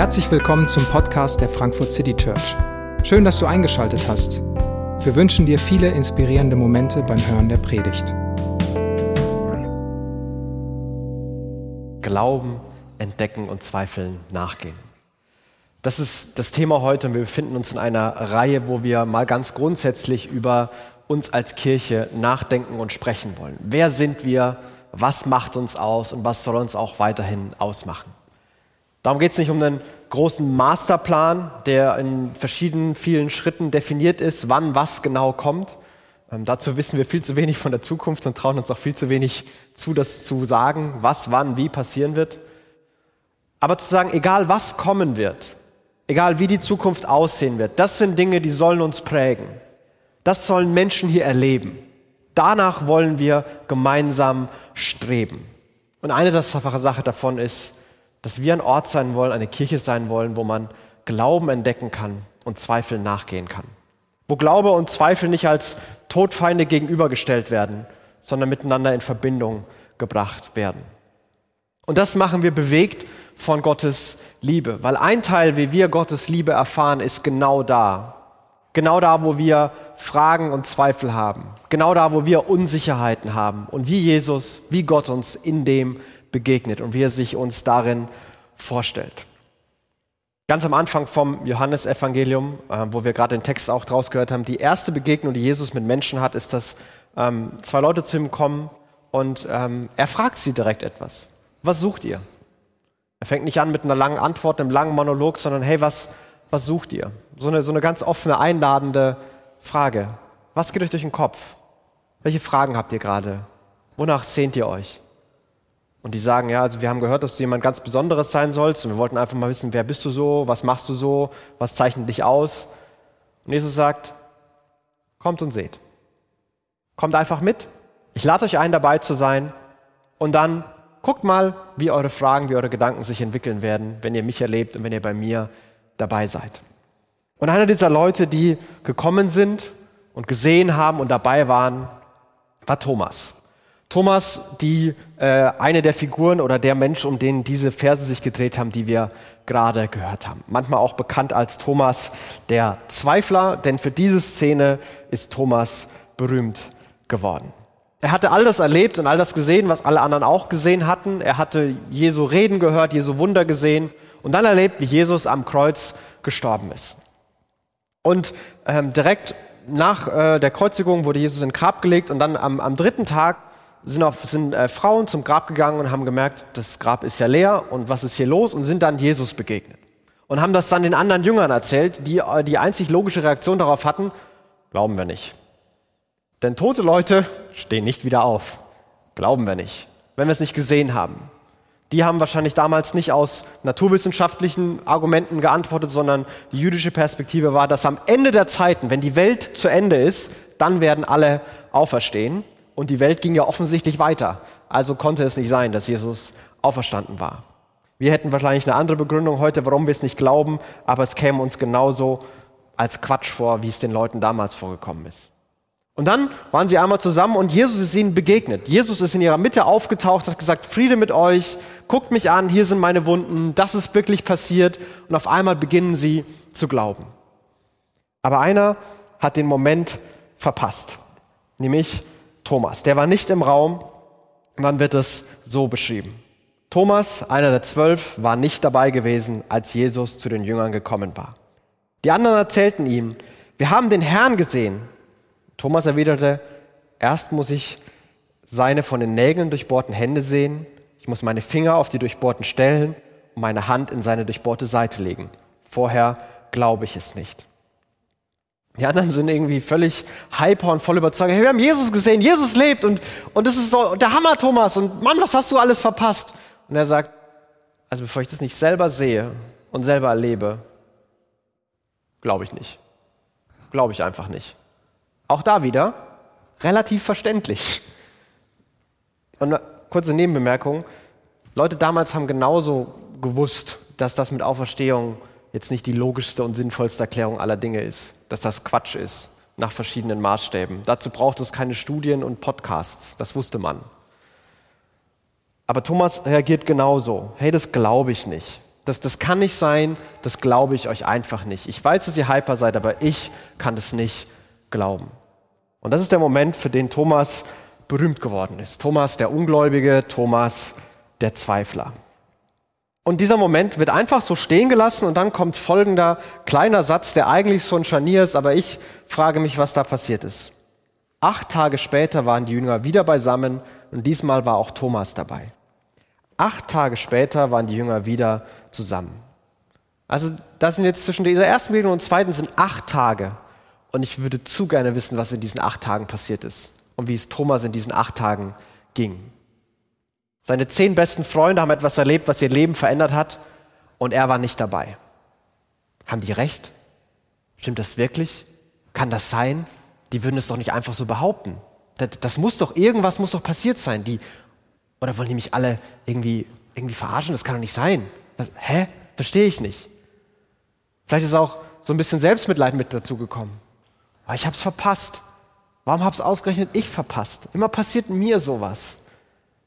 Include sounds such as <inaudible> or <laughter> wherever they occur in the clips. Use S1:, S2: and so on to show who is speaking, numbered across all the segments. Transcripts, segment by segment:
S1: Herzlich willkommen zum Podcast der Frankfurt City Church. Schön, dass du eingeschaltet hast. Wir wünschen dir viele inspirierende Momente beim Hören der Predigt.
S2: Glauben, entdecken und Zweifeln nachgehen. Das ist das Thema heute und wir befinden uns in einer Reihe, wo wir mal ganz grundsätzlich über uns als Kirche nachdenken und sprechen wollen. Wer sind wir? Was macht uns aus und was soll uns auch weiterhin ausmachen? Darum geht es nicht um einen großen Masterplan, der in verschiedenen, vielen Schritten definiert ist, wann was genau kommt. Ähm, dazu wissen wir viel zu wenig von der Zukunft und trauen uns auch viel zu wenig zu, das zu sagen, was, wann, wie passieren wird. Aber zu sagen, egal was kommen wird, egal wie die Zukunft aussehen wird, das sind Dinge, die sollen uns prägen. Das sollen Menschen hier erleben. Danach wollen wir gemeinsam streben. Und eine der Sache davon ist, dass wir ein Ort sein wollen, eine Kirche sein wollen, wo man Glauben entdecken kann und Zweifel nachgehen kann. Wo Glaube und Zweifel nicht als Todfeinde gegenübergestellt werden, sondern miteinander in Verbindung gebracht werden. Und das machen wir bewegt von Gottes Liebe, weil ein Teil, wie wir Gottes Liebe erfahren, ist genau da. Genau da, wo wir Fragen und Zweifel haben. Genau da, wo wir Unsicherheiten haben. Und wie Jesus, wie Gott uns in dem begegnet und wie er sich uns darin vorstellt. Ganz am Anfang vom Johannesevangelium, äh, wo wir gerade den Text auch draus gehört haben, die erste Begegnung, die Jesus mit Menschen hat, ist, dass ähm, zwei Leute zu ihm kommen und ähm, er fragt sie direkt etwas. Was sucht ihr? Er fängt nicht an mit einer langen Antwort, einem langen Monolog, sondern hey, was, was sucht ihr? So eine, so eine ganz offene, einladende Frage. Was geht euch durch den Kopf? Welche Fragen habt ihr gerade? Wonach sehnt ihr euch? Und die sagen, ja, also wir haben gehört, dass du jemand ganz Besonderes sein sollst und wir wollten einfach mal wissen, wer bist du so, was machst du so, was zeichnet dich aus. Und Jesus sagt, kommt und seht. Kommt einfach mit. Ich lade euch ein, dabei zu sein und dann guckt mal, wie eure Fragen, wie eure Gedanken sich entwickeln werden, wenn ihr mich erlebt und wenn ihr bei mir dabei seid. Und einer dieser Leute, die gekommen sind und gesehen haben und dabei waren, war Thomas. Thomas, die äh, eine der Figuren oder der Mensch, um den diese Verse sich gedreht haben, die wir gerade gehört haben. Manchmal auch bekannt als Thomas der Zweifler, denn für diese Szene ist Thomas berühmt geworden. Er hatte all das erlebt und all das gesehen, was alle anderen auch gesehen hatten. Er hatte Jesu Reden gehört, Jesu Wunder gesehen und dann erlebt, wie Jesus am Kreuz gestorben ist. Und ähm, direkt nach äh, der Kreuzigung wurde Jesus in Grab gelegt und dann am, am dritten Tag sind, auf, sind äh, Frauen zum Grab gegangen und haben gemerkt, das Grab ist ja leer und was ist hier los und sind dann Jesus begegnet. Und haben das dann den anderen Jüngern erzählt, die äh, die einzig logische Reaktion darauf hatten, glauben wir nicht. Denn tote Leute stehen nicht wieder auf. Glauben wir nicht, wenn wir es nicht gesehen haben. Die haben wahrscheinlich damals nicht aus naturwissenschaftlichen Argumenten geantwortet, sondern die jüdische Perspektive war, dass am Ende der Zeiten, wenn die Welt zu Ende ist, dann werden alle auferstehen. Und die Welt ging ja offensichtlich weiter. Also konnte es nicht sein, dass Jesus auferstanden war. Wir hätten wahrscheinlich eine andere Begründung heute, warum wir es nicht glauben, aber es käme uns genauso als Quatsch vor, wie es den Leuten damals vorgekommen ist. Und dann waren sie einmal zusammen und Jesus ist ihnen begegnet. Jesus ist in ihrer Mitte aufgetaucht, hat gesagt, Friede mit euch, guckt mich an, hier sind meine Wunden, das ist wirklich passiert. Und auf einmal beginnen sie zu glauben. Aber einer hat den Moment verpasst, nämlich Thomas. Der war nicht im Raum und dann wird es so beschrieben. Thomas, einer der zwölf, war nicht dabei gewesen, als Jesus zu den Jüngern gekommen war. Die anderen erzählten ihm, wir haben den Herrn gesehen. Thomas erwiderte, erst muss ich seine von den Nägeln durchbohrten Hände sehen, ich muss meine Finger auf die durchbohrten Stellen und meine Hand in seine durchbohrte Seite legen. Vorher glaube ich es nicht. Die anderen sind irgendwie völlig hyper und voll überzeugt. Hey, wir haben Jesus gesehen, Jesus lebt und, und das ist so der Hammer, Thomas. Und Mann, was hast du alles verpasst? Und er sagt, also bevor ich das nicht selber sehe und selber erlebe, glaube ich nicht. Glaube ich einfach nicht. Auch da wieder relativ verständlich. Und eine kurze Nebenbemerkung. Leute damals haben genauso gewusst, dass das mit Auferstehung jetzt nicht die logischste und sinnvollste Erklärung aller Dinge ist, dass das Quatsch ist nach verschiedenen Maßstäben. Dazu braucht es keine Studien und Podcasts, das wusste man. Aber Thomas reagiert genauso. Hey, das glaube ich nicht. Das, das kann nicht sein, das glaube ich euch einfach nicht. Ich weiß, dass ihr hyper seid, aber ich kann das nicht glauben. Und das ist der Moment, für den Thomas berühmt geworden ist. Thomas der Ungläubige, Thomas der Zweifler. Und dieser Moment wird einfach so stehen gelassen und dann kommt folgender kleiner Satz, der eigentlich so ein Scharnier ist, aber ich frage mich, was da passiert ist. Acht Tage später waren die Jünger wieder beisammen und diesmal war auch Thomas dabei. Acht Tage später waren die Jünger wieder zusammen. Also das sind jetzt zwischen dieser ersten Begegnung und zweiten sind acht Tage. Und ich würde zu gerne wissen, was in diesen acht Tagen passiert ist und wie es Thomas in diesen acht Tagen ging. Seine zehn besten Freunde haben etwas erlebt, was ihr Leben verändert hat und er war nicht dabei. Haben die recht? Stimmt das wirklich? Kann das sein? Die würden es doch nicht einfach so behaupten. Das, das muss doch, irgendwas muss doch passiert sein. Die, oder wollen die mich alle irgendwie, irgendwie verarschen? Das kann doch nicht sein. Was, hä? Verstehe ich nicht. Vielleicht ist auch so ein bisschen Selbstmitleid mit dazu gekommen. Aber ich habe es verpasst. Warum habe es ausgerechnet ich verpasst? Immer passiert mir sowas.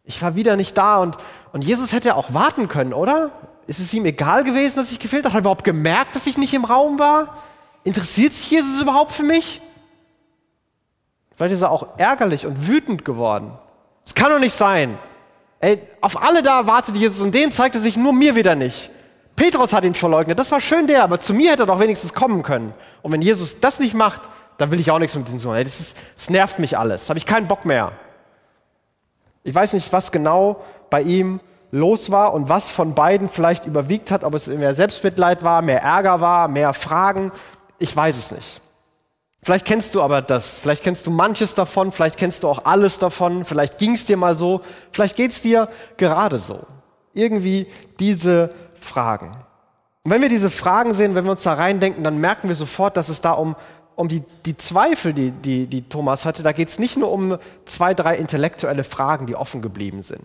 S2: Ich war wieder nicht da und, und Jesus hätte auch warten können, oder? Ist es ihm egal gewesen, dass ich gefehlt habe? Hat er überhaupt gemerkt, dass ich nicht im Raum war? Interessiert sich Jesus überhaupt für mich? Vielleicht ist er auch ärgerlich und wütend geworden. Es kann doch nicht sein. Ey, auf alle da wartet Jesus und den zeigte sich nur mir wieder nicht. Petrus hat ihn verleugnet, das war schön der, aber zu mir hätte er doch wenigstens kommen können. Und wenn Jesus das nicht macht, dann will ich auch nichts mit ihm tun. Ey, das, das nervt mich alles, habe ich keinen Bock mehr. Ich weiß nicht, was genau bei ihm los war und was von beiden vielleicht überwiegt hat, ob es mehr Selbstmitleid war, mehr Ärger war, mehr Fragen. Ich weiß es nicht. Vielleicht kennst du aber das, vielleicht kennst du manches davon, vielleicht kennst du auch alles davon, vielleicht ging es dir mal so, vielleicht geht es dir gerade so. Irgendwie diese Fragen. Und wenn wir diese Fragen sehen, wenn wir uns da reindenken, dann merken wir sofort, dass es da um, um die, die Zweifel, die, die, die Thomas hatte, da geht es nicht nur um zwei, drei intellektuelle Fragen, die offen geblieben sind.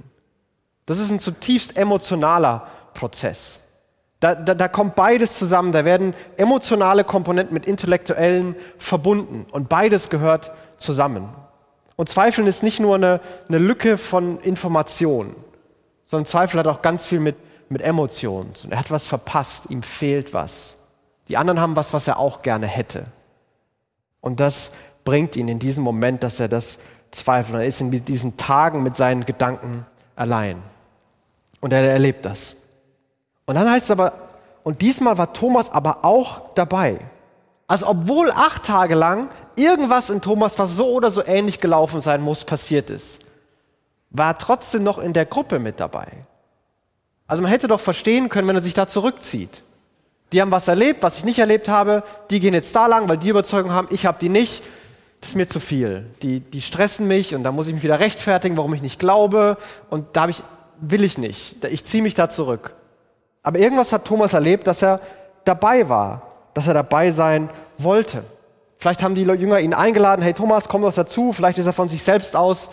S2: Das ist ein zutiefst emotionaler Prozess. Da, da, da kommt beides zusammen, da werden emotionale Komponenten mit intellektuellen verbunden und beides gehört zusammen. Und Zweifeln ist nicht nur eine, eine Lücke von Informationen, sondern Zweifel hat auch ganz viel mit, mit Emotionen. Er hat was verpasst, ihm fehlt was. Die anderen haben was, was er auch gerne hätte. Und das bringt ihn in diesen Moment, dass er das zweifelt. Er ist in diesen Tagen mit seinen Gedanken allein. Und er erlebt das. Und dann heißt es aber, und diesmal war Thomas aber auch dabei. Also obwohl acht Tage lang irgendwas in Thomas, was so oder so ähnlich gelaufen sein muss, passiert ist, war er trotzdem noch in der Gruppe mit dabei. Also man hätte doch verstehen können, wenn er sich da zurückzieht. Die haben was erlebt, was ich nicht erlebt habe. Die gehen jetzt da lang, weil die Überzeugung haben, ich habe die nicht. Das ist mir zu viel. Die, die stressen mich und da muss ich mich wieder rechtfertigen, warum ich nicht glaube. Und da ich, will ich nicht. Ich ziehe mich da zurück. Aber irgendwas hat Thomas erlebt, dass er dabei war, dass er dabei sein wollte. Vielleicht haben die Jünger ihn eingeladen, hey Thomas, komm doch dazu. Vielleicht ist er von sich selbst aus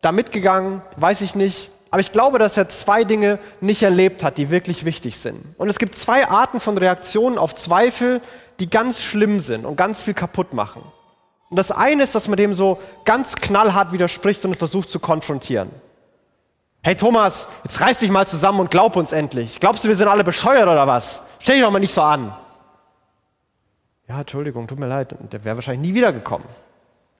S2: da mitgegangen, weiß ich nicht. Aber ich glaube, dass er zwei Dinge nicht erlebt hat, die wirklich wichtig sind. Und es gibt zwei Arten von Reaktionen auf Zweifel, die ganz schlimm sind und ganz viel kaputt machen. Und das eine ist, dass man dem so ganz knallhart widerspricht und versucht zu konfrontieren. Hey Thomas, jetzt reiß dich mal zusammen und glaub uns endlich. Glaubst du, wir sind alle bescheuert oder was? Stell dich doch mal nicht so an. Ja, Entschuldigung, tut mir leid. Der wäre wahrscheinlich nie wiedergekommen.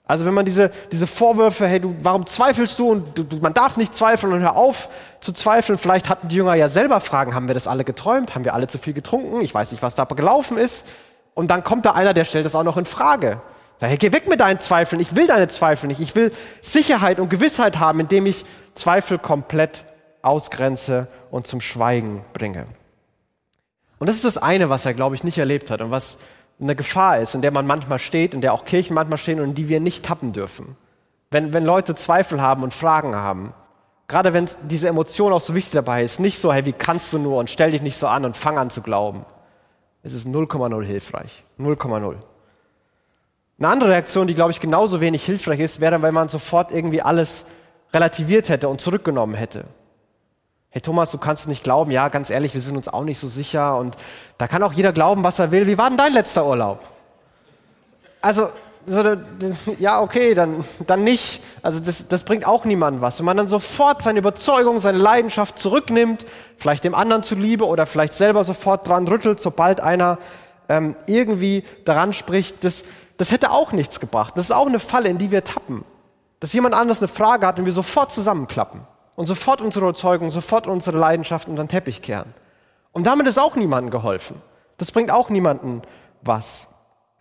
S2: Also wenn man diese, diese Vorwürfe, hey, du, warum zweifelst du und du, du, man darf nicht zweifeln und hör auf zu zweifeln. Vielleicht hatten die Jünger ja selber Fragen, haben wir das alle geträumt? Haben wir alle zu viel getrunken? Ich weiß nicht, was da gelaufen ist. Und dann kommt da einer, der stellt das auch noch in Frage. Hey, geh weg mit deinen Zweifeln. Ich will deine Zweifel nicht. Ich will Sicherheit und Gewissheit haben, indem ich Zweifel komplett ausgrenze und zum Schweigen bringe. Und das ist das eine, was er, glaube ich, nicht erlebt hat und was eine Gefahr ist, in der man manchmal steht, in der auch Kirchen manchmal stehen und in die wir nicht tappen dürfen. Wenn, wenn Leute Zweifel haben und Fragen haben, gerade wenn diese Emotion auch so wichtig dabei ist, nicht so, hey, wie kannst du nur und stell dich nicht so an und fang an zu glauben. Es ist 0,0 hilfreich. 0,0. Eine andere Reaktion, die, glaube ich, genauso wenig hilfreich ist, wäre, wenn man sofort irgendwie alles relativiert hätte und zurückgenommen hätte. Hey Thomas, du kannst nicht glauben, ja, ganz ehrlich, wir sind uns auch nicht so sicher und da kann auch jeder glauben, was er will. Wie war denn dein letzter Urlaub? Also, so, ja, okay, dann, dann nicht. Also das, das bringt auch niemandem was. Wenn man dann sofort seine Überzeugung, seine Leidenschaft zurücknimmt, vielleicht dem anderen zuliebe oder vielleicht selber sofort dran rüttelt, sobald einer ähm, irgendwie daran spricht, das, das hätte auch nichts gebracht. Das ist auch eine Falle, in die wir tappen. Dass jemand anders eine Frage hat und wir sofort zusammenklappen und sofort unsere Überzeugung, sofort unsere Leidenschaft unter den Teppich kehren. Und damit ist auch niemandem geholfen. Das bringt auch niemandem was.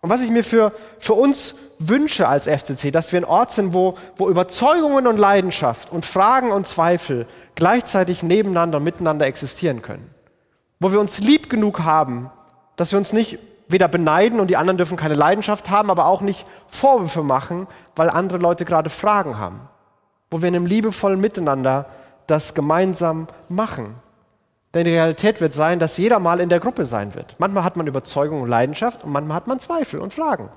S2: Und was ich mir für, für uns wünsche als FCC, dass wir ein Ort sind, wo, wo Überzeugungen und Leidenschaft und Fragen und Zweifel gleichzeitig nebeneinander und miteinander existieren können. Wo wir uns lieb genug haben, dass wir uns nicht weder beneiden und die anderen dürfen keine Leidenschaft haben, aber auch nicht Vorwürfe machen, weil andere Leute gerade Fragen haben. Wo wir in einem liebevollen Miteinander das gemeinsam machen. Denn die Realität wird sein, dass jeder mal in der Gruppe sein wird. Manchmal hat man Überzeugung und Leidenschaft und manchmal hat man Zweifel und Fragen.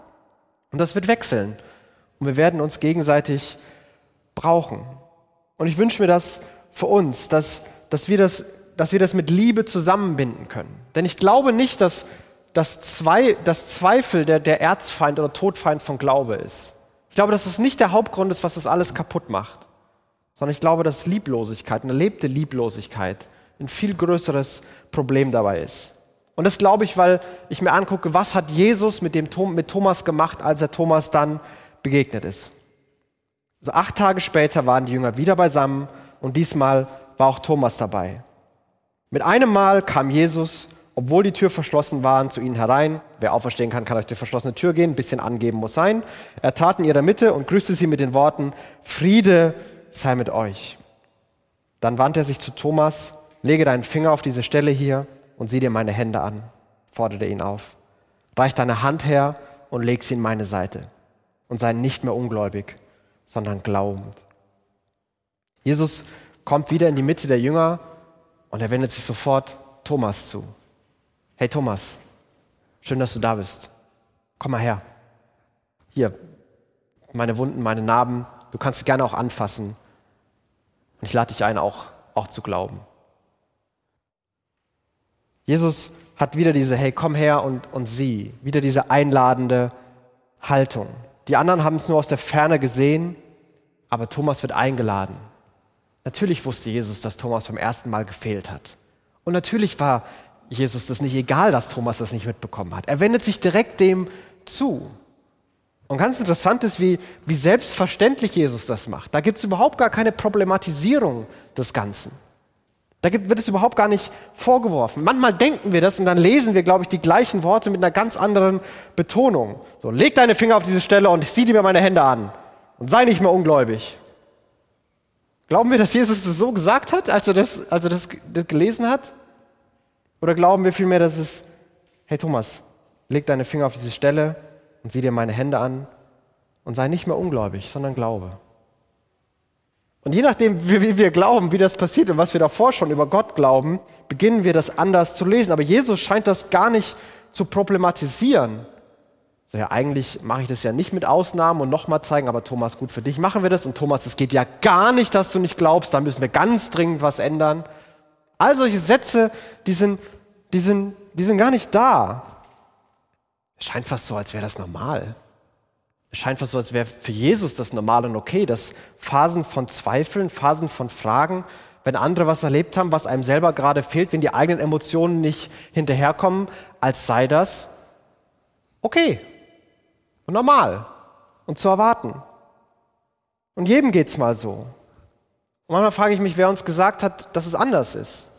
S2: Und das wird wechseln. Und wir werden uns gegenseitig brauchen. Und ich wünsche mir das für uns, dass, dass, wir das, dass wir das mit Liebe zusammenbinden können. Denn ich glaube nicht, dass, dass, zwei, dass Zweifel der, der Erzfeind oder Todfeind von Glaube ist. Ich glaube, dass es nicht der Hauptgrund ist, was das alles kaputt macht. Sondern ich glaube, dass Lieblosigkeit, eine erlebte Lieblosigkeit, ein viel größeres Problem dabei ist. Und das glaube ich, weil ich mir angucke, was hat Jesus mit, dem, mit Thomas gemacht, als er Thomas dann begegnet ist. Also acht Tage später waren die Jünger wieder beisammen und diesmal war auch Thomas dabei. Mit einem Mal kam Jesus, obwohl die Tür verschlossen war, zu ihnen herein. Wer auferstehen kann, kann durch die verschlossene Tür gehen. Ein bisschen angeben muss sein. Er trat in ihrer Mitte und grüßte sie mit den Worten, Friede sei mit euch. Dann wandte er sich zu Thomas lege deinen Finger auf diese Stelle hier und sieh dir meine Hände an, forderte ihn auf. Reich deine Hand her und leg sie in meine Seite und sei nicht mehr ungläubig, sondern glaubend. Jesus kommt wieder in die Mitte der Jünger und er wendet sich sofort Thomas zu. Hey Thomas, schön, dass du da bist. Komm mal her. Hier, meine Wunden, meine Narben, du kannst sie gerne auch anfassen. Und ich lade dich ein, auch, auch zu glauben. Jesus hat wieder diese, hey, komm her und, und sieh, wieder diese einladende Haltung. Die anderen haben es nur aus der Ferne gesehen, aber Thomas wird eingeladen. Natürlich wusste Jesus, dass Thomas beim ersten Mal gefehlt hat. Und natürlich war Jesus das nicht egal, dass Thomas das nicht mitbekommen hat. Er wendet sich direkt dem zu. Und ganz interessant ist, wie, wie selbstverständlich Jesus das macht. Da gibt es überhaupt gar keine Problematisierung des Ganzen. Da wird es überhaupt gar nicht vorgeworfen. Manchmal denken wir das und dann lesen wir, glaube ich, die gleichen Worte mit einer ganz anderen Betonung. So, leg deine Finger auf diese Stelle und sieh dir meine Hände an und sei nicht mehr ungläubig. Glauben wir, dass Jesus das so gesagt hat, als er das, als er das gelesen hat? Oder glauben wir vielmehr, dass es, hey Thomas, leg deine Finger auf diese Stelle und sieh dir meine Hände an und sei nicht mehr ungläubig, sondern glaube. Und je nachdem, wie wir glauben, wie das passiert und was wir davor schon über Gott glauben, beginnen wir das anders zu lesen. Aber Jesus scheint das gar nicht zu problematisieren. So, ja, eigentlich mache ich das ja nicht mit Ausnahmen und nochmal zeigen, aber Thomas, gut für dich machen wir das. Und Thomas, es geht ja gar nicht, dass du nicht glaubst, da müssen wir ganz dringend was ändern. All solche Sätze, die sind, die sind, die sind gar nicht da. Es scheint fast so, als wäre das normal. Es scheint fast so, als wäre für Jesus das normal und okay, dass Phasen von Zweifeln, Phasen von Fragen, wenn andere was erlebt haben, was einem selber gerade fehlt, wenn die eigenen Emotionen nicht hinterherkommen, als sei das okay und normal und zu erwarten. Und jedem geht's mal so. Und manchmal frage ich mich, wer uns gesagt hat, dass es anders ist.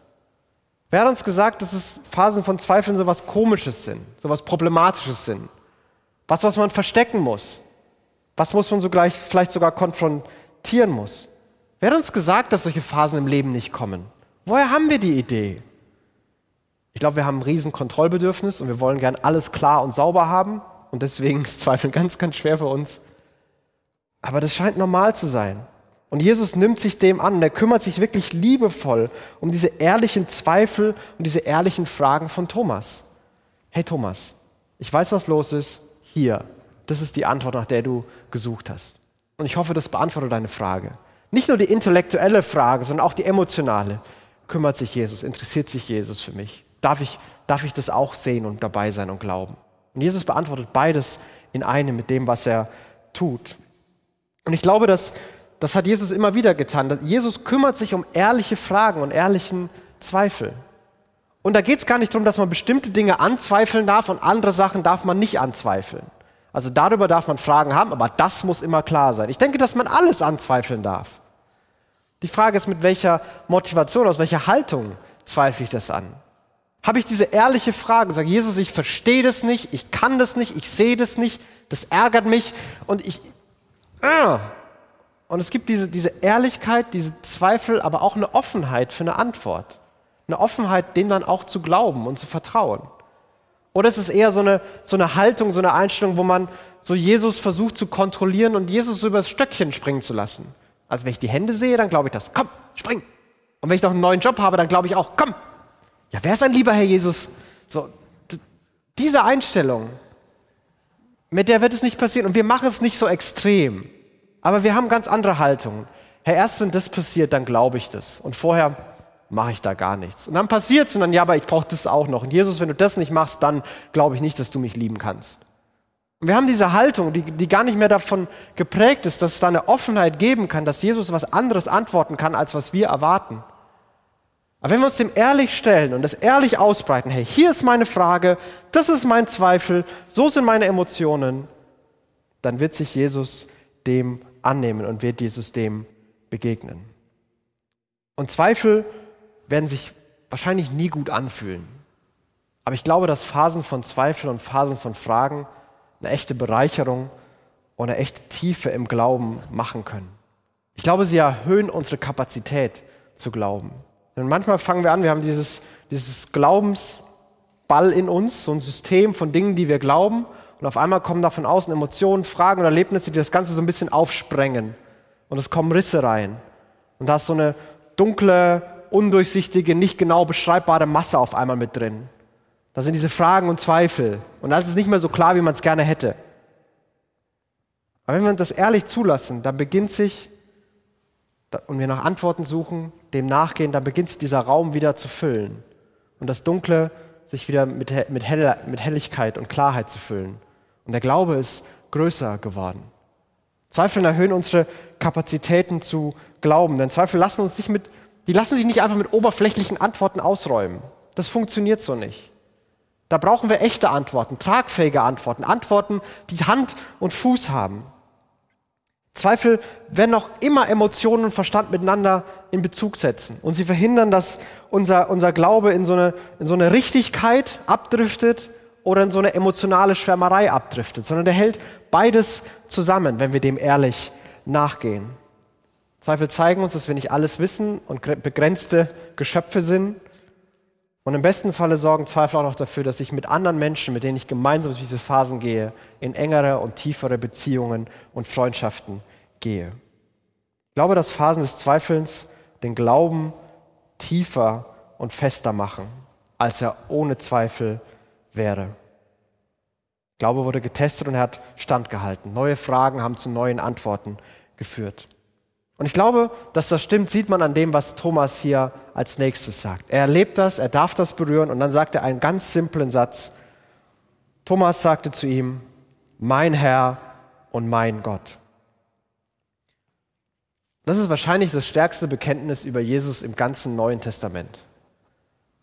S2: Wer hat uns gesagt, dass es Phasen von Zweifeln so was Komisches sind, so was Problematisches sind? Was, was man verstecken muss. Was muss man so gleich, vielleicht sogar konfrontieren muss. Wer hat uns gesagt, dass solche Phasen im Leben nicht kommen? Woher haben wir die Idee? Ich glaube, wir haben ein riesen Kontrollbedürfnis und wir wollen gern alles klar und sauber haben und deswegen ist Zweifeln <laughs> ganz, ganz schwer für uns. Aber das scheint normal zu sein. Und Jesus nimmt sich dem an und er kümmert sich wirklich liebevoll um diese ehrlichen Zweifel und diese ehrlichen Fragen von Thomas. Hey Thomas, ich weiß, was los ist. Hier, das ist die Antwort, nach der du gesucht hast. Und ich hoffe, das beantwortet deine Frage. Nicht nur die intellektuelle Frage, sondern auch die emotionale. Kümmert sich Jesus, interessiert sich Jesus für mich? Darf ich, darf ich das auch sehen und dabei sein und glauben? Und Jesus beantwortet beides in einem mit dem, was er tut. Und ich glaube, dass das hat Jesus immer wieder getan. Jesus kümmert sich um ehrliche Fragen und ehrlichen Zweifel. Und da geht es gar nicht darum, dass man bestimmte Dinge anzweifeln darf und andere Sachen darf man nicht anzweifeln. Also darüber darf man Fragen haben, aber das muss immer klar sein. Ich denke, dass man alles anzweifeln darf. Die Frage ist, mit welcher Motivation, aus welcher Haltung zweifle ich das an? Habe ich diese ehrliche Frage, sage Jesus, ich verstehe das nicht, ich kann das nicht, ich sehe das nicht, das ärgert mich und ich... Ah. Und es gibt diese, diese Ehrlichkeit, diese Zweifel, aber auch eine Offenheit für eine Antwort. Eine Offenheit, dem dann auch zu glauben und zu vertrauen. Oder ist es eher so eine, so eine Haltung, so eine Einstellung, wo man so Jesus versucht zu kontrollieren und Jesus so übers Stöckchen springen zu lassen? Also wenn ich die Hände sehe, dann glaube ich das. Komm, spring. Und wenn ich noch einen neuen Job habe, dann glaube ich auch, komm. Ja, wer ist ein lieber Herr Jesus? So, diese Einstellung, mit der wird es nicht passieren. Und wir machen es nicht so extrem. Aber wir haben ganz andere Haltungen. Herr, erst wenn das passiert, dann glaube ich das. Und vorher mache ich da gar nichts. Und dann passiert es und dann, ja, aber ich brauche das auch noch. Und Jesus, wenn du das nicht machst, dann glaube ich nicht, dass du mich lieben kannst. Und wir haben diese Haltung, die, die gar nicht mehr davon geprägt ist, dass es da eine Offenheit geben kann, dass Jesus was anderes antworten kann, als was wir erwarten. Aber wenn wir uns dem ehrlich stellen und das ehrlich ausbreiten, hey, hier ist meine Frage, das ist mein Zweifel, so sind meine Emotionen, dann wird sich Jesus dem annehmen und wird Jesus dem begegnen. Und Zweifel werden sich wahrscheinlich nie gut anfühlen. Aber ich glaube, dass Phasen von Zweifel und Phasen von Fragen eine echte Bereicherung und eine echte Tiefe im Glauben machen können. Ich glaube, sie erhöhen unsere Kapazität zu glauben. Denn manchmal fangen wir an, wir haben dieses, dieses Glaubensball in uns, so ein System von Dingen, die wir glauben. Und auf einmal kommen da von außen Emotionen, Fragen oder Erlebnisse, die das Ganze so ein bisschen aufsprengen. Und es kommen Risse rein. Und da ist so eine dunkle, undurchsichtige, nicht genau beschreibbare Masse auf einmal mit drin. Da sind diese Fragen und Zweifel. Und dann ist nicht mehr so klar, wie man es gerne hätte. Aber wenn wir das ehrlich zulassen, dann beginnt sich, und wir nach Antworten suchen, dem nachgehen, dann beginnt sich dieser Raum wieder zu füllen. Und das Dunkle sich wieder mit, mit, Hell, mit Helligkeit und Klarheit zu füllen. Und der Glaube ist größer geworden. Zweifel erhöhen unsere Kapazitäten zu glauben, denn Zweifel lassen uns nicht mit die lassen sich nicht einfach mit oberflächlichen Antworten ausräumen. Das funktioniert so nicht. Da brauchen wir echte Antworten, tragfähige Antworten, Antworten, die Hand und Fuß haben. Zweifel werden auch immer Emotionen und Verstand miteinander in Bezug setzen. Und sie verhindern, dass unser, unser Glaube in so, eine, in so eine Richtigkeit abdriftet oder in so eine emotionale Schwärmerei abdriftet, sondern der hält beides zusammen, wenn wir dem ehrlich nachgehen. Zweifel zeigen uns, dass wir nicht alles wissen und begrenzte Geschöpfe sind. Und im besten Falle sorgen Zweifel auch noch dafür, dass ich mit anderen Menschen, mit denen ich gemeinsam durch diese Phasen gehe, in engere und tiefere Beziehungen und Freundschaften gehe. Ich glaube, dass Phasen des Zweifelns den Glauben tiefer und fester machen, als er ohne Zweifel wäre. Glaube wurde getestet und er hat standgehalten. Neue Fragen haben zu neuen Antworten geführt. Und ich glaube, dass das stimmt, sieht man an dem, was Thomas hier als nächstes sagt. Er erlebt das, er darf das berühren und dann sagt er einen ganz simplen Satz. Thomas sagte zu ihm, mein Herr und mein Gott. Das ist wahrscheinlich das stärkste Bekenntnis über Jesus im ganzen Neuen Testament.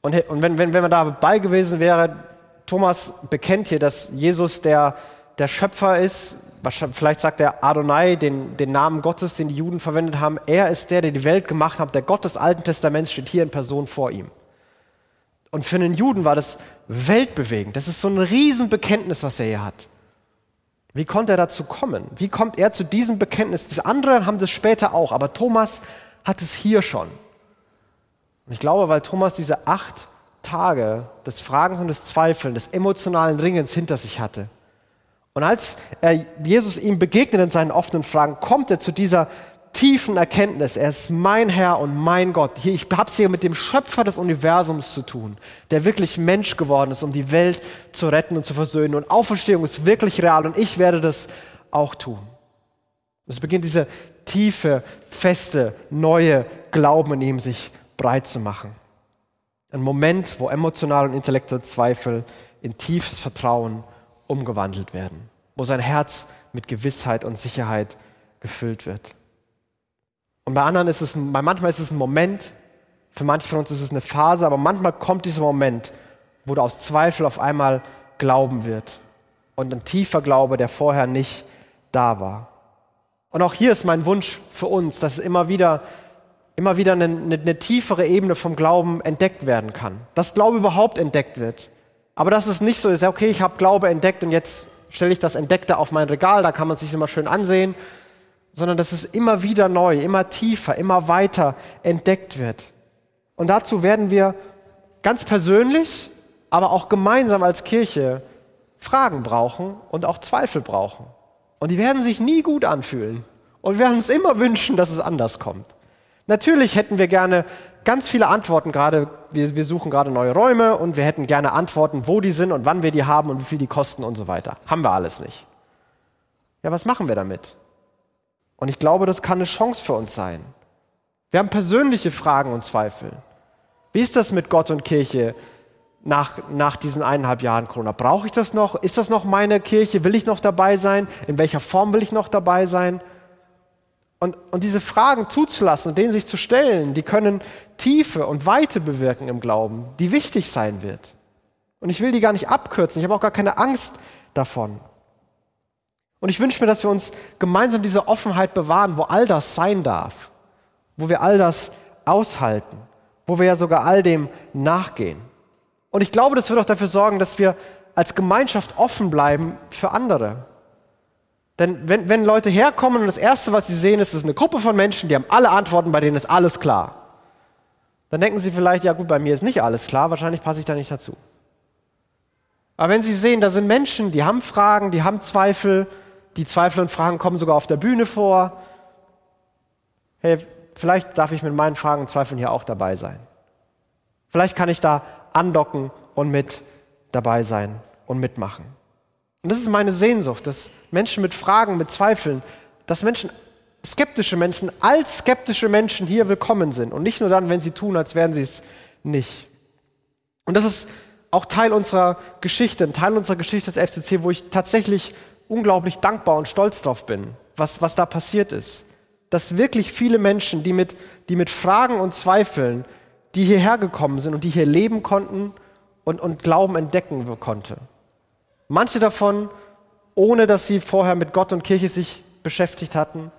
S2: Und, wenn, wenn, wenn man dabei gewesen wäre, Thomas bekennt hier, dass Jesus der, der Schöpfer ist, vielleicht sagt er Adonai, den, den Namen Gottes, den die Juden verwendet haben. Er ist der, der die Welt gemacht hat. Der Gott des Alten Testaments steht hier in Person vor ihm. Und für einen Juden war das weltbewegend. Das ist so ein Riesenbekenntnis, was er hier hat. Wie konnte er dazu kommen? Wie kommt er zu diesem Bekenntnis? Die anderen haben das später auch, aber Thomas hat es hier schon. Und ich glaube, weil Thomas diese acht Tage des Fragens und des Zweifelns, des emotionalen Ringens hinter sich hatte, und als Jesus ihm begegnet in seinen offenen Fragen, kommt er zu dieser tiefen Erkenntnis, er ist mein Herr und mein Gott. Ich habe es hier mit dem Schöpfer des Universums zu tun, der wirklich Mensch geworden ist, um die Welt zu retten und zu versöhnen. Und Auferstehung ist wirklich real und ich werde das auch tun. Es beginnt diese tiefe, feste, neue Glauben in ihm sich breit zu machen. Ein Moment, wo emotional und intellektuelle Zweifel in tiefes Vertrauen umgewandelt werden, wo sein Herz mit Gewissheit und Sicherheit gefüllt wird. Und bei anderen ist es, bei manchmal ist es ein Moment, für manche von uns ist es eine Phase, aber manchmal kommt dieser Moment, wo du aus Zweifel auf einmal Glauben wird. Und ein tiefer Glaube, der vorher nicht da war. Und auch hier ist mein Wunsch für uns, dass immer wieder, immer wieder eine, eine, eine tiefere Ebene vom Glauben entdeckt werden kann. Dass Glaube überhaupt entdeckt wird. Aber dass es nicht so ist, okay, ich habe Glaube entdeckt und jetzt stelle ich das Entdeckte auf mein Regal, da kann man sich immer schön ansehen, sondern dass es immer wieder neu, immer tiefer, immer weiter entdeckt wird. Und dazu werden wir ganz persönlich, aber auch gemeinsam als Kirche Fragen brauchen und auch Zweifel brauchen. Und die werden sich nie gut anfühlen. Und werden uns immer wünschen, dass es anders kommt. Natürlich hätten wir gerne ganz viele Antworten, gerade wir, wir suchen gerade neue Räume und wir hätten gerne Antworten, wo die sind und wann wir die haben und wie viel die kosten und so weiter. Haben wir alles nicht. Ja, was machen wir damit? Und ich glaube, das kann eine Chance für uns sein. Wir haben persönliche Fragen und Zweifel. Wie ist das mit Gott und Kirche nach, nach diesen eineinhalb Jahren Corona? Brauche ich das noch? Ist das noch meine Kirche? Will ich noch dabei sein? In welcher Form will ich noch dabei sein? Und, und diese Fragen zuzulassen und denen sich zu stellen, die können Tiefe und Weite bewirken im Glauben, die wichtig sein wird. Und ich will die gar nicht abkürzen. Ich habe auch gar keine Angst davon. Und ich wünsche mir, dass wir uns gemeinsam diese Offenheit bewahren, wo all das sein darf, wo wir all das aushalten, wo wir ja sogar all dem nachgehen. Und ich glaube, das wird auch dafür sorgen, dass wir als Gemeinschaft offen bleiben für andere. Denn wenn, wenn Leute herkommen und das Erste, was sie sehen, ist, es ist eine Gruppe von Menschen, die haben alle Antworten, bei denen ist alles klar. Dann denken sie vielleicht, ja gut, bei mir ist nicht alles klar, wahrscheinlich passe ich da nicht dazu. Aber wenn sie sehen, da sind Menschen, die haben Fragen, die haben Zweifel, die Zweifel und Fragen kommen sogar auf der Bühne vor, hey, vielleicht darf ich mit meinen Fragen und Zweifeln hier auch dabei sein. Vielleicht kann ich da andocken und mit dabei sein und mitmachen. Und das ist meine Sehnsucht, dass Menschen mit Fragen, mit Zweifeln, dass Menschen, skeptische Menschen, als skeptische Menschen hier willkommen sind und nicht nur dann, wenn sie tun, als wären sie es nicht. Und das ist auch Teil unserer Geschichte, ein Teil unserer Geschichte des FCC, wo ich tatsächlich unglaublich dankbar und stolz drauf bin, was, was da passiert ist. Dass wirklich viele Menschen, die mit, die mit Fragen und Zweifeln, die hierher gekommen sind und die hier leben konnten und, und Glauben entdecken konnten. Manche davon, ohne dass sie vorher mit Gott und Kirche sich beschäftigt hatten,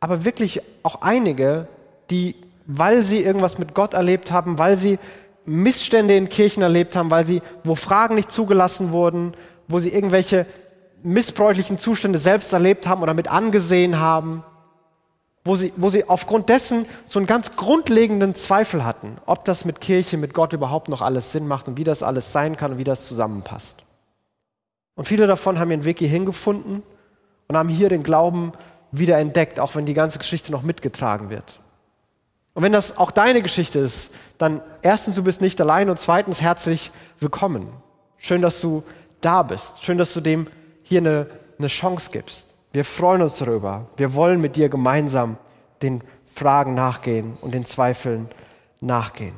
S2: aber wirklich auch einige, die, weil sie irgendwas mit Gott erlebt haben, weil sie Missstände in Kirchen erlebt haben, weil sie, wo Fragen nicht zugelassen wurden, wo sie irgendwelche missbräuchlichen Zustände selbst erlebt haben oder mit angesehen haben, wo sie, wo sie aufgrund dessen so einen ganz grundlegenden Zweifel hatten, ob das mit Kirche, mit Gott überhaupt noch alles Sinn macht und wie das alles sein kann und wie das zusammenpasst. Und viele davon haben ihren Weg hierhin gefunden und haben hier den Glauben wieder entdeckt, auch wenn die ganze Geschichte noch mitgetragen wird. Und wenn das auch deine Geschichte ist, dann erstens, du bist nicht allein und zweitens, herzlich willkommen. Schön, dass du da bist. Schön, dass du dem hier eine, eine Chance gibst. Wir freuen uns darüber. Wir wollen mit dir gemeinsam den Fragen nachgehen und den Zweifeln nachgehen.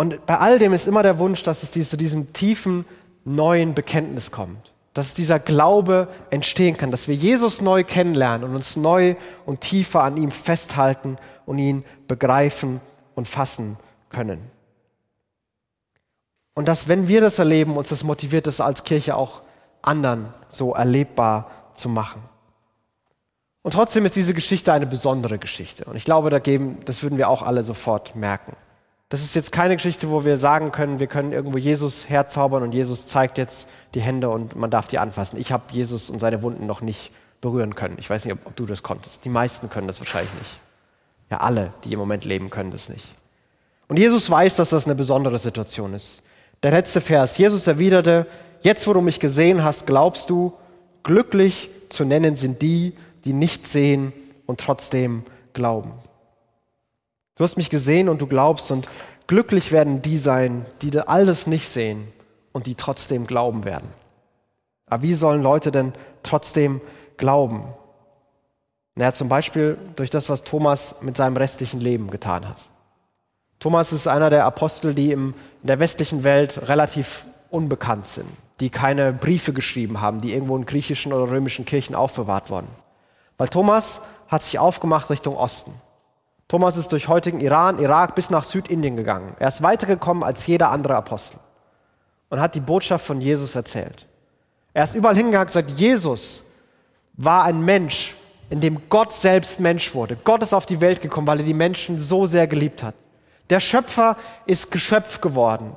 S2: Und bei all dem ist immer der Wunsch, dass es zu diesem tiefen neuen Bekenntnis kommt. Dass dieser Glaube entstehen kann, dass wir Jesus neu kennenlernen und uns neu und tiefer an ihm festhalten und ihn begreifen und fassen können. Und dass, wenn wir das erleben, uns das motiviert, das als Kirche auch anderen so erlebbar zu machen. Und trotzdem ist diese Geschichte eine besondere Geschichte. Und ich glaube, das würden wir auch alle sofort merken. Das ist jetzt keine Geschichte, wo wir sagen können, wir können irgendwo Jesus herzaubern und Jesus zeigt jetzt die Hände und man darf die anfassen. Ich habe Jesus und seine Wunden noch nicht berühren können. Ich weiß nicht, ob, ob, du das konntest. Die meisten können das wahrscheinlich nicht. Ja, alle, die im Moment leben, können das nicht. Und Jesus weiß, dass das eine besondere Situation ist. Der letzte Vers. Jesus erwiderte, jetzt wo du mich gesehen hast, glaubst du, glücklich zu nennen sind die, die nicht sehen und trotzdem glauben. Du hast mich gesehen und du glaubst und glücklich werden die sein, die alles nicht sehen und die trotzdem glauben werden. Aber wie sollen Leute denn trotzdem glauben? Naja, zum Beispiel durch das, was Thomas mit seinem restlichen Leben getan hat. Thomas ist einer der Apostel, die in der westlichen Welt relativ unbekannt sind, die keine Briefe geschrieben haben, die irgendwo in griechischen oder römischen Kirchen aufbewahrt wurden. Weil Thomas hat sich aufgemacht Richtung Osten. Thomas ist durch heutigen Iran, Irak bis nach Südindien gegangen. Er ist weitergekommen als jeder andere Apostel und hat die Botschaft von Jesus erzählt. Er ist überall hingegangen und gesagt, Jesus war ein Mensch, in dem Gott selbst Mensch wurde. Gott ist auf die Welt gekommen, weil er die Menschen so sehr geliebt hat. Der Schöpfer ist Geschöpf geworden,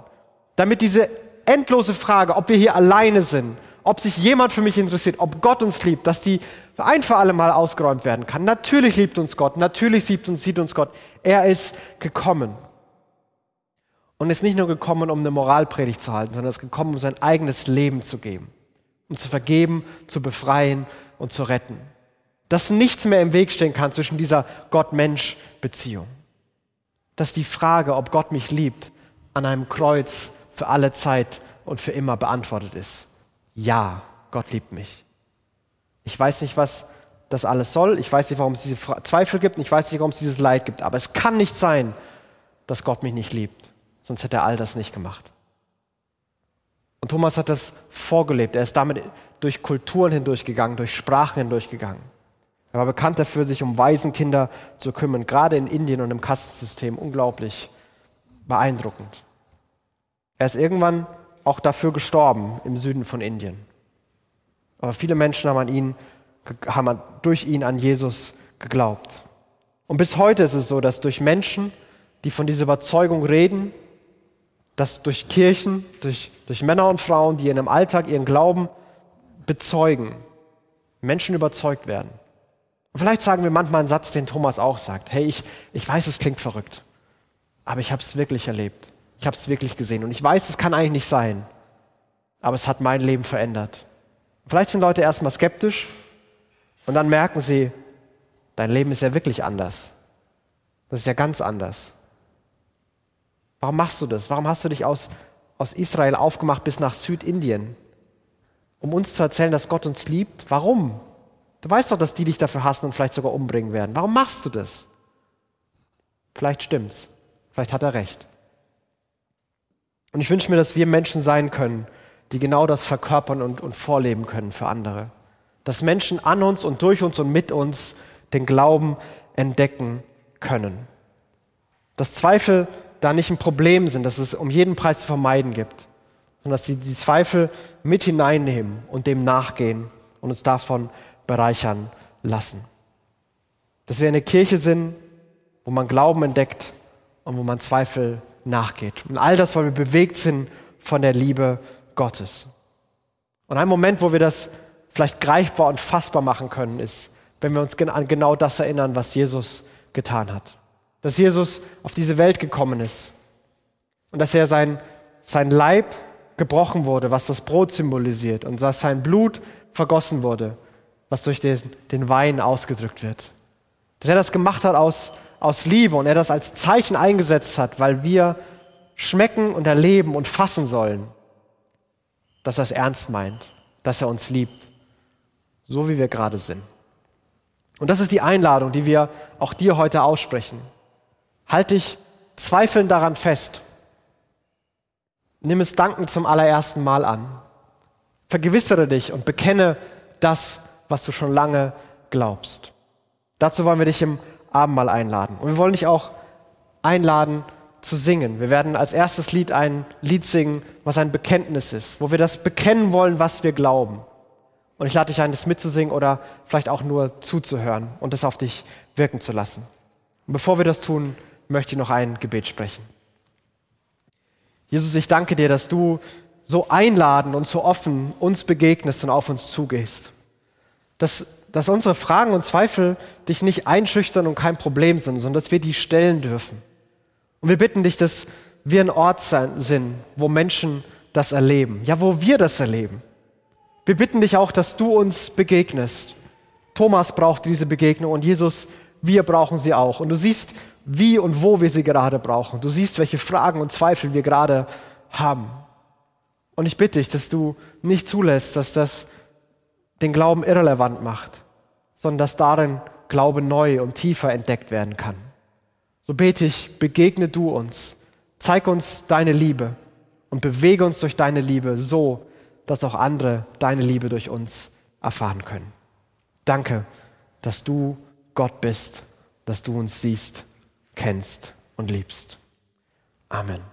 S2: damit diese endlose Frage, ob wir hier alleine sind, ob sich jemand für mich interessiert, ob Gott uns liebt, dass die ein für alle Mal ausgeräumt werden kann. Natürlich liebt uns Gott, natürlich sieht uns, sieht uns Gott. Er ist gekommen. Und ist nicht nur gekommen, um eine Moralpredigt zu halten, sondern ist gekommen, um sein eigenes Leben zu geben, um zu vergeben, zu befreien und zu retten. Dass nichts mehr im Weg stehen kann zwischen dieser Gott-Mensch-Beziehung. Dass die Frage, ob Gott mich liebt, an einem Kreuz für alle Zeit und für immer beantwortet ist. Ja, Gott liebt mich. Ich weiß nicht, was das alles soll. Ich weiß nicht, warum es diese Zweifel gibt. Ich weiß nicht, warum es dieses Leid gibt. Aber es kann nicht sein, dass Gott mich nicht liebt. Sonst hätte er all das nicht gemacht. Und Thomas hat das vorgelebt. Er ist damit durch Kulturen hindurchgegangen, durch Sprachen hindurchgegangen. Er war bekannt dafür, sich um Waisenkinder zu kümmern, gerade in Indien und im Kastensystem. Unglaublich beeindruckend. Er ist irgendwann auch dafür gestorben im Süden von Indien. Aber viele Menschen haben, an ihn, haben durch ihn an Jesus geglaubt. Und bis heute ist es so, dass durch Menschen, die von dieser Überzeugung reden, dass durch Kirchen, durch, durch Männer und Frauen, die in ihrem Alltag ihren Glauben bezeugen, Menschen überzeugt werden. Und vielleicht sagen wir manchmal einen Satz, den Thomas auch sagt. Hey, ich, ich weiß, es klingt verrückt, aber ich habe es wirklich erlebt. Ich habe es wirklich gesehen. Und ich weiß, es kann eigentlich nicht sein, aber es hat mein Leben verändert. Vielleicht sind Leute erstmal skeptisch und dann merken sie, dein Leben ist ja wirklich anders. Das ist ja ganz anders. Warum machst du das? Warum hast du dich aus, aus Israel aufgemacht bis nach Südindien? Um uns zu erzählen, dass Gott uns liebt? Warum? Du weißt doch, dass die dich dafür hassen und vielleicht sogar umbringen werden. Warum machst du das? Vielleicht stimmt's. Vielleicht hat er recht. Und ich wünsche mir, dass wir Menschen sein können, die genau das verkörpern und, und vorleben können für andere. Dass Menschen an uns und durch uns und mit uns den Glauben entdecken können. Dass Zweifel da nicht ein Problem sind, dass es um jeden Preis zu vermeiden gibt, sondern dass sie die Zweifel mit hineinnehmen und dem nachgehen und uns davon bereichern lassen. Dass wir eine Kirche sind, wo man Glauben entdeckt und wo man Zweifel nachgeht. Und all das, weil wir bewegt sind von der Liebe Gottes. Und ein Moment, wo wir das vielleicht greifbar und fassbar machen können, ist, wenn wir uns an genau das erinnern, was Jesus getan hat dass Jesus auf diese Welt gekommen ist und dass er sein, sein Leib gebrochen wurde, was das Brot symbolisiert, und dass sein Blut vergossen wurde, was durch den, den Wein ausgedrückt wird. Dass er das gemacht hat aus, aus Liebe und er das als Zeichen eingesetzt hat, weil wir schmecken und erleben und fassen sollen, dass er es ernst meint, dass er uns liebt, so wie wir gerade sind. Und das ist die Einladung, die wir auch dir heute aussprechen. Halt dich zweifelnd daran fest. Nimm es dankend zum allerersten Mal an. Vergewissere dich und bekenne das, was du schon lange glaubst. Dazu wollen wir dich im Abendmahl einladen. Und wir wollen dich auch einladen zu singen. Wir werden als erstes Lied ein Lied singen, was ein Bekenntnis ist, wo wir das bekennen wollen, was wir glauben. Und ich lade dich ein, das mitzusingen oder vielleicht auch nur zuzuhören und das auf dich wirken zu lassen. Und bevor wir das tun, möchte ich noch ein Gebet sprechen. Jesus, ich danke dir, dass du so einladen und so offen uns begegnest und auf uns zugehst. Dass, dass unsere Fragen und Zweifel dich nicht einschüchtern und kein Problem sind, sondern dass wir die stellen dürfen. Und wir bitten dich, dass wir ein Ort sind, wo Menschen das erleben. Ja, wo wir das erleben. Wir bitten dich auch, dass du uns begegnest. Thomas braucht diese Begegnung und Jesus, wir brauchen sie auch. Und du siehst, wie und wo wir sie gerade brauchen. Du siehst, welche Fragen und Zweifel wir gerade haben. Und ich bitte dich, dass du nicht zulässt, dass das den Glauben irrelevant macht, sondern dass darin Glaube neu und tiefer entdeckt werden kann. So bete ich, begegne du uns, zeig uns deine Liebe und bewege uns durch deine Liebe so, dass auch andere deine Liebe durch uns erfahren können. Danke, dass du Gott bist, dass du uns siehst, kennst und liebst. Amen.